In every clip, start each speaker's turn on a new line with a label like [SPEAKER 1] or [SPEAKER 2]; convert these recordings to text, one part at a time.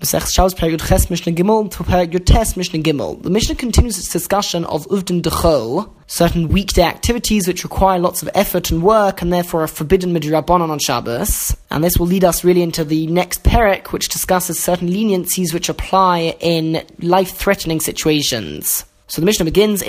[SPEAKER 1] Masech Shabbos Perek Ches Mishnah Gimel to Perek Tes Mishnah Gimel. The Mishnah continues its discussion of Uvdin Dechol, certain weekday activities which require lots of effort and work and therefore are forbidden midrabanon on Shabbos. And this will lead us really into the next Perek, which discusses certain leniencies which apply in life-threatening situations. So the Mishnah begins,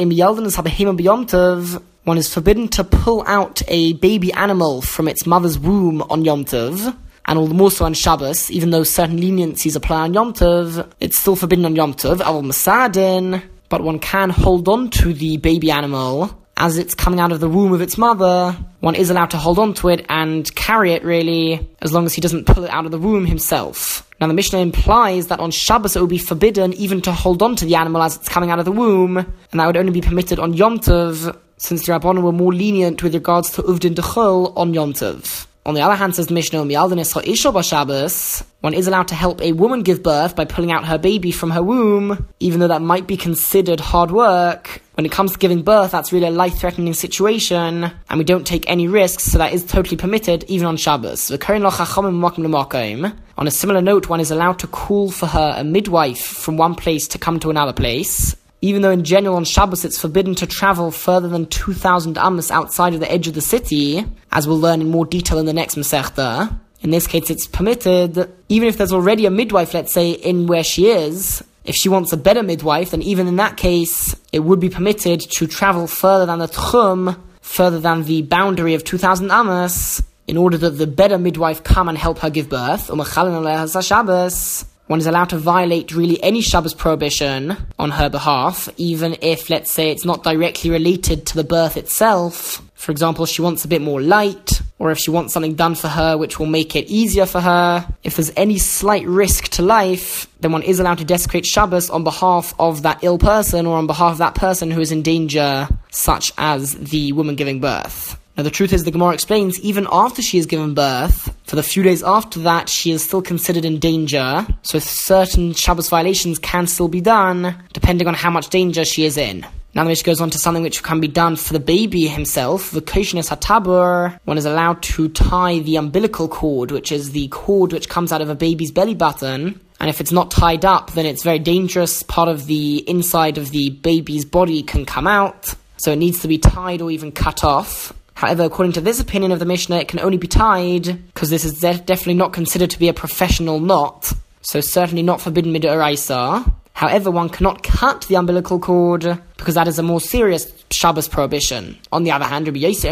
[SPEAKER 1] One is forbidden to pull out a baby animal from its mother's womb on Yom Tov and all the more so on Shabbos, even though certain leniencies apply on Yom Tov, it's still forbidden on Yom Tov, al masadin, but one can hold on to the baby animal as it's coming out of the womb of its mother. One is allowed to hold on to it and carry it really, as long as he doesn't pull it out of the womb himself. Now the Mishnah implies that on Shabbos it would be forbidden even to hold on to the animal as it's coming out of the womb, and that would only be permitted on Yom Tov, since the Rabbanon were more lenient with regards to Uvdin Dechol on Yom Tov. On the other hand, says Mishnah, one is allowed to help a woman give birth by pulling out her baby from her womb, even though that might be considered hard work. When it comes to giving birth, that's really a life-threatening situation, and we don't take any risks, so that is totally permitted, even on Shabbos. On a similar note, one is allowed to call for her a midwife from one place to come to another place even though in general on Shabbos it's forbidden to travel further than 2,000 amos outside of the edge of the city, as we'll learn in more detail in the next Masechta. In this case, it's permitted, even if there's already a midwife, let's say, in where she is, if she wants a better midwife, then even in that case, it would be permitted to travel further than the Tchum, further than the boundary of 2,000 amos, in order that the better midwife come and help her give birth one is allowed to violate really any Shabbos prohibition on her behalf, even if, let's say, it's not directly related to the birth itself. For example, she wants a bit more light, or if she wants something done for her which will make it easier for her. If there's any slight risk to life, then one is allowed to desecrate Shabbos on behalf of that ill person or on behalf of that person who is in danger, such as the woman giving birth. Now, the truth is, the Gemara explains, even after she has given birth, for the few days after that, she is still considered in danger, so certain Shabbos violations can still be done, depending on how much danger she is in. Now the Mishnah goes on to something which can be done for the baby himself. Vocationis hatabur. One is allowed to tie the umbilical cord, which is the cord which comes out of a baby's belly button. And if it's not tied up, then it's very dangerous. Part of the inside of the baby's body can come out. So it needs to be tied or even cut off. However, according to this opinion of the Mishnah, it can only be tied because this is de- definitely not considered to be a professional knot, so certainly not forbidden midoraisa. However, one cannot cut the umbilical cord because that is a more serious Shabbos prohibition. On the other hand, Rabbi Yosef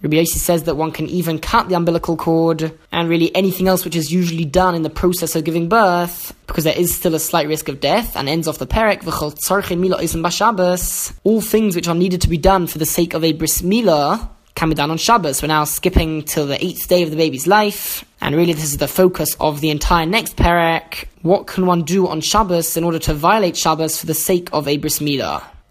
[SPEAKER 1] Rabbi says that one can even cut the umbilical cord and really anything else which is usually done in the process of giving birth, because there is still a slight risk of death, and ends off the perek, all things which are needed to be done for the sake of a bris can be done on Shabbos. We're now skipping till the eighth day of the baby's life, and really this is the focus of the entire next perek. What can one do on Shabbos in order to violate Shabbos for the sake of a bris?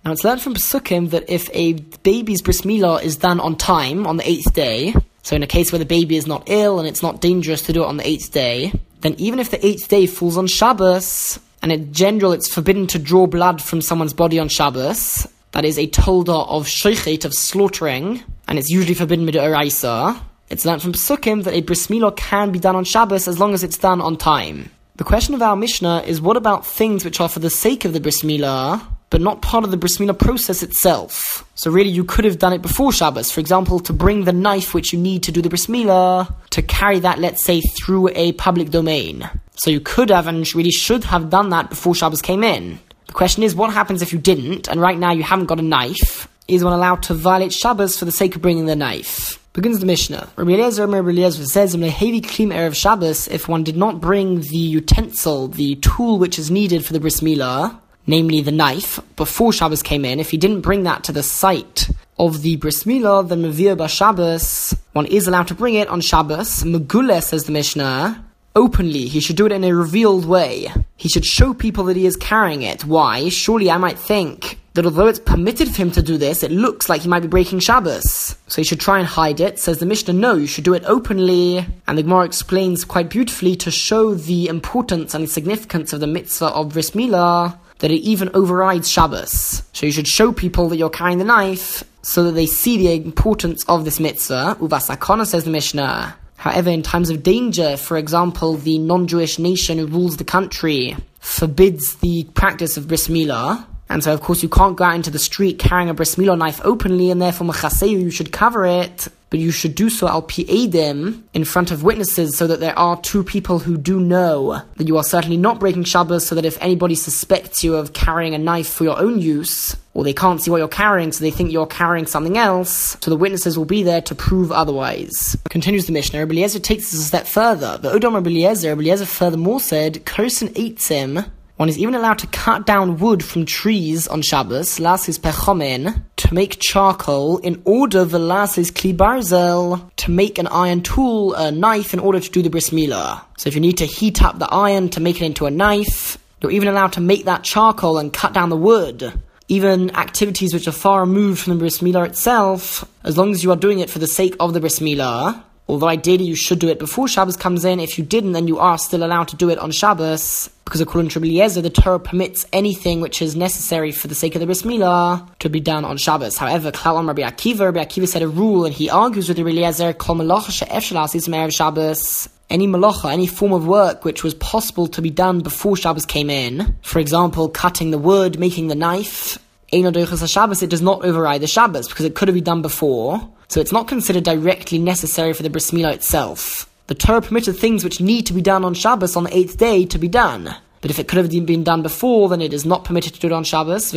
[SPEAKER 1] Now it's learned from Pesukim that if a baby's bris milah is done on time, on the eighth day, so in a case where the baby is not ill and it's not dangerous to do it on the eighth day, then even if the eighth day falls on Shabbos, and in general it's forbidden to draw blood from someone's body on Shabbos, that is a tolda of shochet, of slaughtering, and it's usually forbidden midoraisa, it's learned from Pesukim that a bris milah can be done on Shabbos as long as it's done on time. The question of our Mishnah is what about things which are for the sake of the bris milah, but not part of the bris milah process itself. So really, you could have done it before Shabbos. For example, to bring the knife which you need to do the bris milah, to carry that, let's say, through a public domain. So you could have and really should have done that before Shabbos came in. The question is, what happens if you didn't, and right now you haven't got a knife? Is one allowed to violate Shabbos for the sake of bringing the knife? Begins the Mishnah. Rabbi Eliezer, Rabbi Eliezer says, "Heavy klim erev Shabbos. If one did not bring the utensil, the tool which is needed for the bris milah, namely the knife, before Shabbos came in, if he didn't bring that to the site of the bris milah, then Mavir Shabbos, one is allowed to bring it on Shabbos. Megule, says the Mishnah, openly. He should do it in a revealed way. He should show people that he is carrying it. Why? Surely I might think that although it's permitted for him to do this, it looks like he might be breaking Shabbos. So he should try and hide it. Says the Mishnah, no, you should do it openly. And the Gemara explains quite beautifully to show the importance and the significance of the mitzvah of bris milah that it even overrides Shabbos. So you should show people that you're carrying the knife so that they see the importance of this mitzvah. Uvasakona says the Mishnah. However, in times of danger, for example, the non-Jewish nation who rules the country forbids the practice of bris milah, and so of course you can't go out into the street carrying a bris milah knife openly, and therefore machaseu you should cover it but you should do so al pi'edim in front of witnesses so that there are two people who do know that you are certainly not breaking Shabbos so that if anybody suspects you of carrying a knife for your own use, or they can't see what you're carrying so they think you're carrying something else, so the witnesses will be there to prove otherwise. Continues the Mishnah, Rabbi Eliezer takes this a step further. The Odom Rabbi Eliezer, Rabbi Eliezer furthermore said, Kursin him. One is even allowed to cut down wood from trees on Shabbos, lasis pechomen, to make charcoal in order velasis kli barzel, to make an iron tool, a knife, in order to do the bris milah. So if you need to heat up the iron to make it into a knife, you're even allowed to make that charcoal and cut down the wood. Even activities which are far removed from the bris milah itself, as long as you are doing it for the sake of the bris milah, Although ideally you should do it before Shabbos comes in, if you didn't, then you are still allowed to do it on Shabbos, because according to Eliezer, the Torah permits anything which is necessary for the sake of the Bris Milah to be done on Shabbos. However, Klal Rabbi Akiva, Rabbi Akiva said a rule, and he argues with Eliezer, Kol Malacha Shabbos, any malacha, any form of work which was possible to be done before Shabbos came in, for example, cutting the wood, making the knife, it does not override the Shabbos because it could have been done before, so it's not considered directly necessary for the bris milah itself. The Torah permitted things which need to be done on Shabbos on the eighth day to be done. But if it could have been done before, then it is not permitted to do it on Shabbos.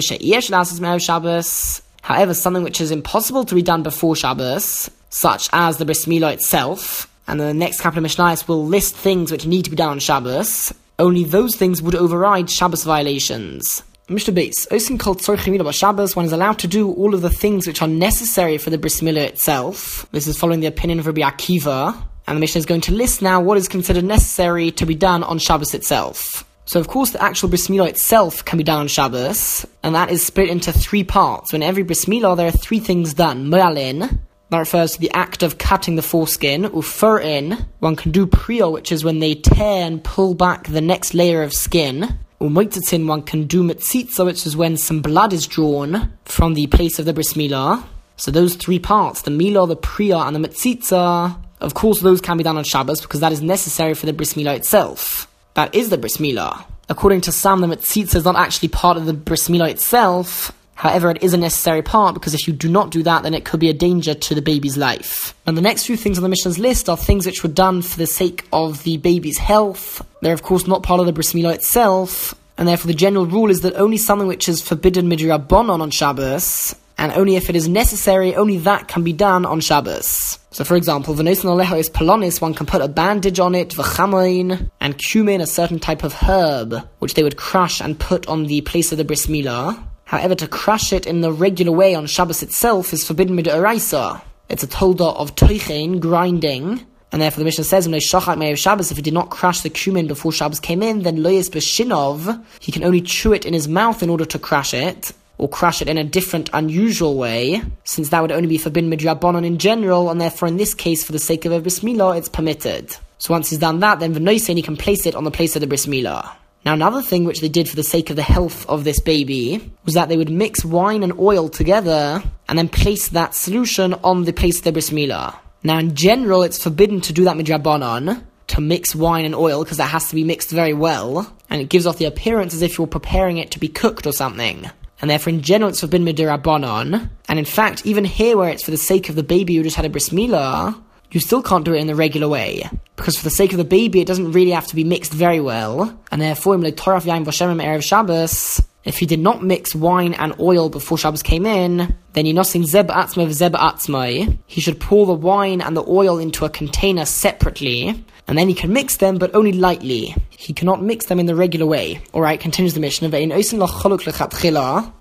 [SPEAKER 1] Shabbos. However, something which is impossible to be done before Shabbos, such as the bris milah itself, and the next couple of Mishnayos will list things which need to be done on Shabbos, only those things would override Shabbos violations. Mr. Base, Osin called Tzorchim Shabbos, one is allowed to do all of the things which are necessary for the bris milah itself. This is following the opinion of Rabbi Akiva, and the Mishnah is going to list now what is considered necessary to be done on Shabbos itself. So, of course, the actual bris milah itself can be done on Shabbos, and that is split into three parts. When every bris milah, there are three things done. Mo'alin, that refers to the act of cutting the foreskin. Ufurin, one can do priya, which is when they tear and pull back the next layer of skin. Umoitzitzin, one can do mitzitza, which is when some blood is drawn from the place of the bris milah. So those three parts, the milah, the priya, and the mitzitza, of course those can be done on Shabbos because that is necessary for the bris milah itself. That is the bris milah. According to some, the mitzitza is not actually part of the bris milah itself, However, it is a necessary part because if you do not do that, then it could be a danger to the baby's life. And the next few things on the Mishnah's list are things which were done for the sake of the baby's health. They're, of course, not part of the bris milah itself. And therefore, the general rule is that only something which is forbidden midrabanon on Shabbos, and only if it is necessary, only that can be done on Shabbos. So, for example, v'nosin aleha is polonis, one can put a bandage on it, v'chamoin, and cumin, a certain type of herb, which they would crush and put on the place of the bris milah. However, to crush it in the regular way on Shabbos itself is forbidden midoraisa. It's a tolda of toichein, grinding, and therefore the Mishnah says, when shachat may Shabbos, if he did not crush the cumin before Shabbos came in, then loyes b'shinov, he can only chew it in his mouth in order to crush it, or crush it in a different, unusual way, since that would only be forbidden midrabanon in general, and therefore in this case, for the sake of a bris milah, it's permitted. So once he's done that, then v'noisen he can place it on the place of the bris milah. Now, another thing which they did for the sake of the health of this baby was that they would mix wine and oil together and then place that solution on the place of the bris milah. Now, in general, it's forbidden to do that midrabanon, to mix wine and oil, because that has to be mixed very well, and it gives off the appearance as if you're preparing it to be cooked or something. And therefore, in general, it's forbidden midrabanon. And in fact, even here, where it's for the sake of the baby who just had a bris milah, you still can't do it in the regular way. Because for the sake of the baby, it doesn't really have to be mixed very well. And therefore, like Torah Yain Vashemim Erev Shabbos, if he did not mix wine and oil before Shabbos came in, then Yinosin Zeb Atzma Zeb Atzmai, he should pour the wine and the oil into a container separately, and then he can mix them, but only lightly. He cannot mix them in the regular way. Alright, continues the Mishnah.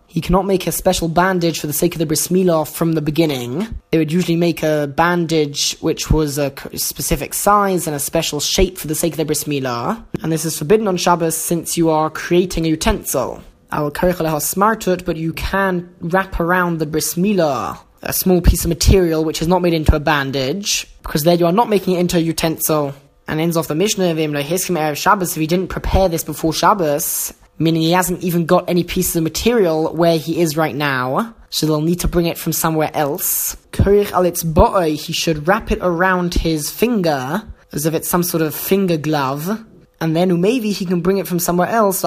[SPEAKER 1] He cannot make a special bandage for the sake of the bris milah from the beginning. They would usually make a bandage which was a specific size and a special shape for the sake of the bris milah. And this is forbidden on Shabbos since you are creating a utensil. Al smartut, but you can wrap around the bris milah a small piece of material which is not made into a bandage, because there you are not making it into a utensil. And ends off the Mishnah of Shabbos, if he didn't prepare this before Shabbos, meaning he hasn't even got any pieces of material where he is right now, so they'll need to bring it from somewhere else. Kurich al he should wrap it around his finger, as if it's some sort of finger glove, and then maybe he can bring it from somewhere else,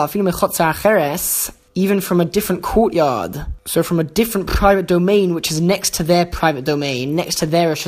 [SPEAKER 1] even from a different courtyard. So from a different private domain, which is next to their private domain, next to their Rosh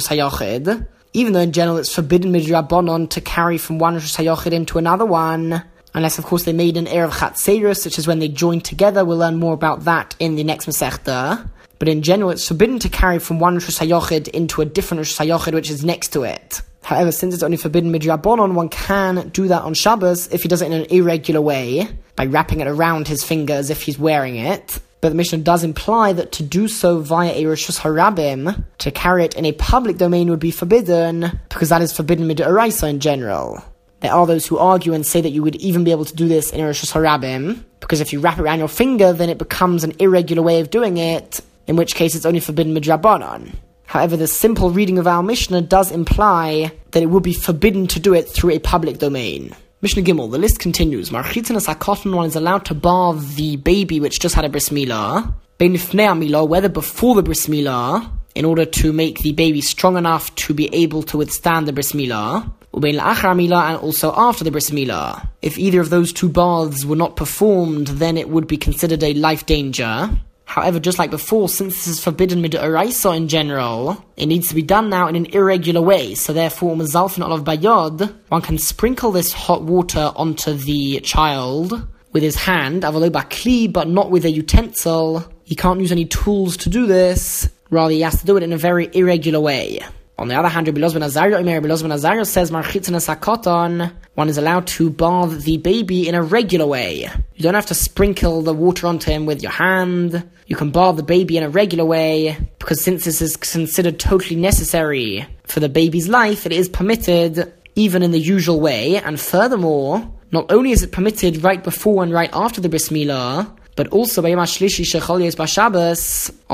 [SPEAKER 1] even though in general it's forbidden midrabanon to carry from one Rosh into another one, unless of course they made an Eruv Chatzeris, such as when they joined together. We'll learn more about that in the next Masechta. But in general, it's forbidden to carry from one Rosh into a different Rosh which is next to it. However, since it's only forbidden midrabanon, one can do that on Shabbos if he does it in an irregular way, by wrapping it around his finger as if he's wearing it. But the Mishnah does imply that to do so via a Rishus Harabim, to carry it in a public domain would be forbidden, because that is forbidden midoraisa in general. There are those who argue and say that you would even be able to do this in Rishus Harabim, because if you wrap it around your finger, then it becomes an irregular way of doing it, in which case it's only forbidden midrabanon. However, the simple reading of our Mishnah does imply that it would be forbidden to do it through a public domain. Mishnah Gimel, the list continues. Marchitzin as one is allowed to bar the baby which just had a bris milah, milah, whether before the bris milah, in order to make the baby strong enough to be able to withstand the bris milah, and also after the bris milah. If either of those two baths were not performed, then it would be considered a life danger. However, just like before, since this is forbidden midoraisa in general, it needs to be done now in an irregular way. So therefore, mazalfin olav bayod, one can sprinkle this hot water onto the child with his hand, bakli, but not with a utensil. He can't use any tools to do this. Rather, he has to do it in a very irregular way. On the other hand, Rabbi Elazar ben Azaria, Rabbi says, one is allowed to bathe the baby in a regular way. You don't have to sprinkle the water onto him with your hand. You can bathe the baby in a regular way, because since this is considered totally necessary for the baby's life, it is permitted even in the usual way, and furthermore, not only is it permitted right before and right after the bris milah, but also on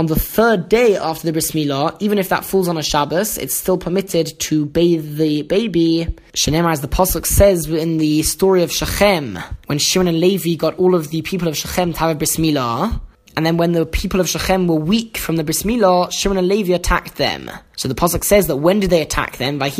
[SPEAKER 1] the third day after the bris milah, even if that falls on a Shabbos, it's still permitted to bathe the baby. Shenemar, as the pasuk says in the story of Shechem, when Shimon and Levi got all of the people of Shechem to have a bris milah, and then when the people of Shechem were weak from the bris milah, Shimon and Levi attacked them. So the pasuk says that when did they attack them? It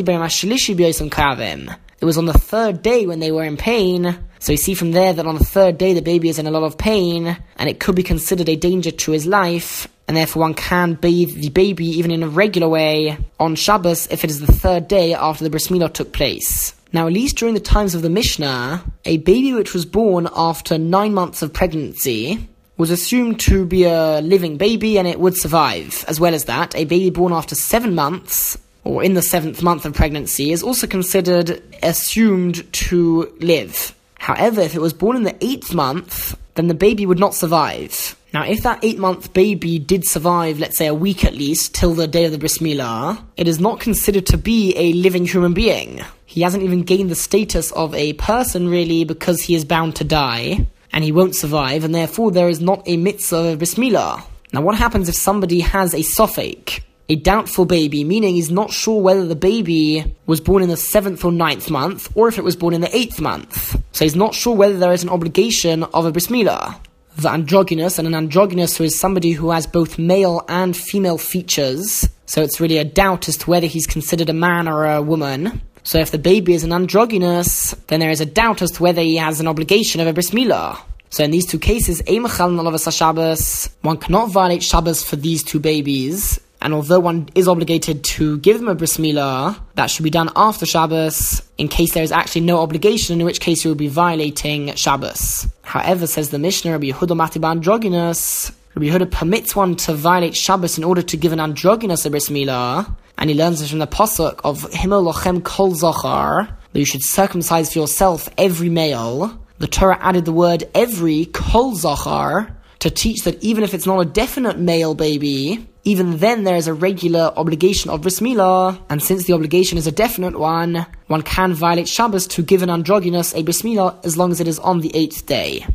[SPEAKER 1] was on the third day when they were in pain. So you see from there that on the third day the baby is in a lot of pain, and it could be considered a danger to his life, and therefore one can bathe the baby even in a regular way on Shabbos if it is the third day after the bris milah took place. Now, at least during the times of the Mishnah, a baby which was born after nine months of pregnancy was assumed to be a living baby and it would survive. As well as that, a baby born after seven months or in the seventh month of pregnancy is also considered assumed to live. However, if it was born in the eighth month, then the baby would not survive. Now, if that eight month baby did survive, let's say a week at least, till the day of the bris milah, it is not considered to be a living human being. He hasn't even gained the status of a person really because he is bound to die, and he won't survive, and therefore there is not a mitzvah of bris milah. Now, what happens if somebody has a safek? A doubtful baby, meaning he's not sure whether the baby was born in the seventh or ninth month, or if it was born in the eighth month. So he's not sure whether there is an obligation of a bris milah. The androgynous, and an androgynous who is somebody who has both male and female features, so it's really a doubt as to whether he's considered a man or a woman. So if the baby is an androgynous, then there is a doubt as to whether he has an obligation of a bris milah. So in these two cases, one cannot violate Shabbos for these two babies, and although one is obligated to give them a bris milah, that should be done after Shabbos, in case there is actually no obligation, in which case you will be violating Shabbos. However, says the Mishnah, Rabbi Yehuda Matiba androgynous, Rabbi Yehuda permits one to violate Shabbos in order to give an androgynous a bris milah, and he learns this from the pasuk of Himmel Lochem Kol Zachar, that you should circumcise for yourself every male. The Torah added the word every Kol Zachar to teach that even if it's not a definite male baby, even then there is a regular obligation of bris milah, and since the obligation is a definite one, one can violate Shabbos to give an androgynous a bris milah as long as it is on the eighth day.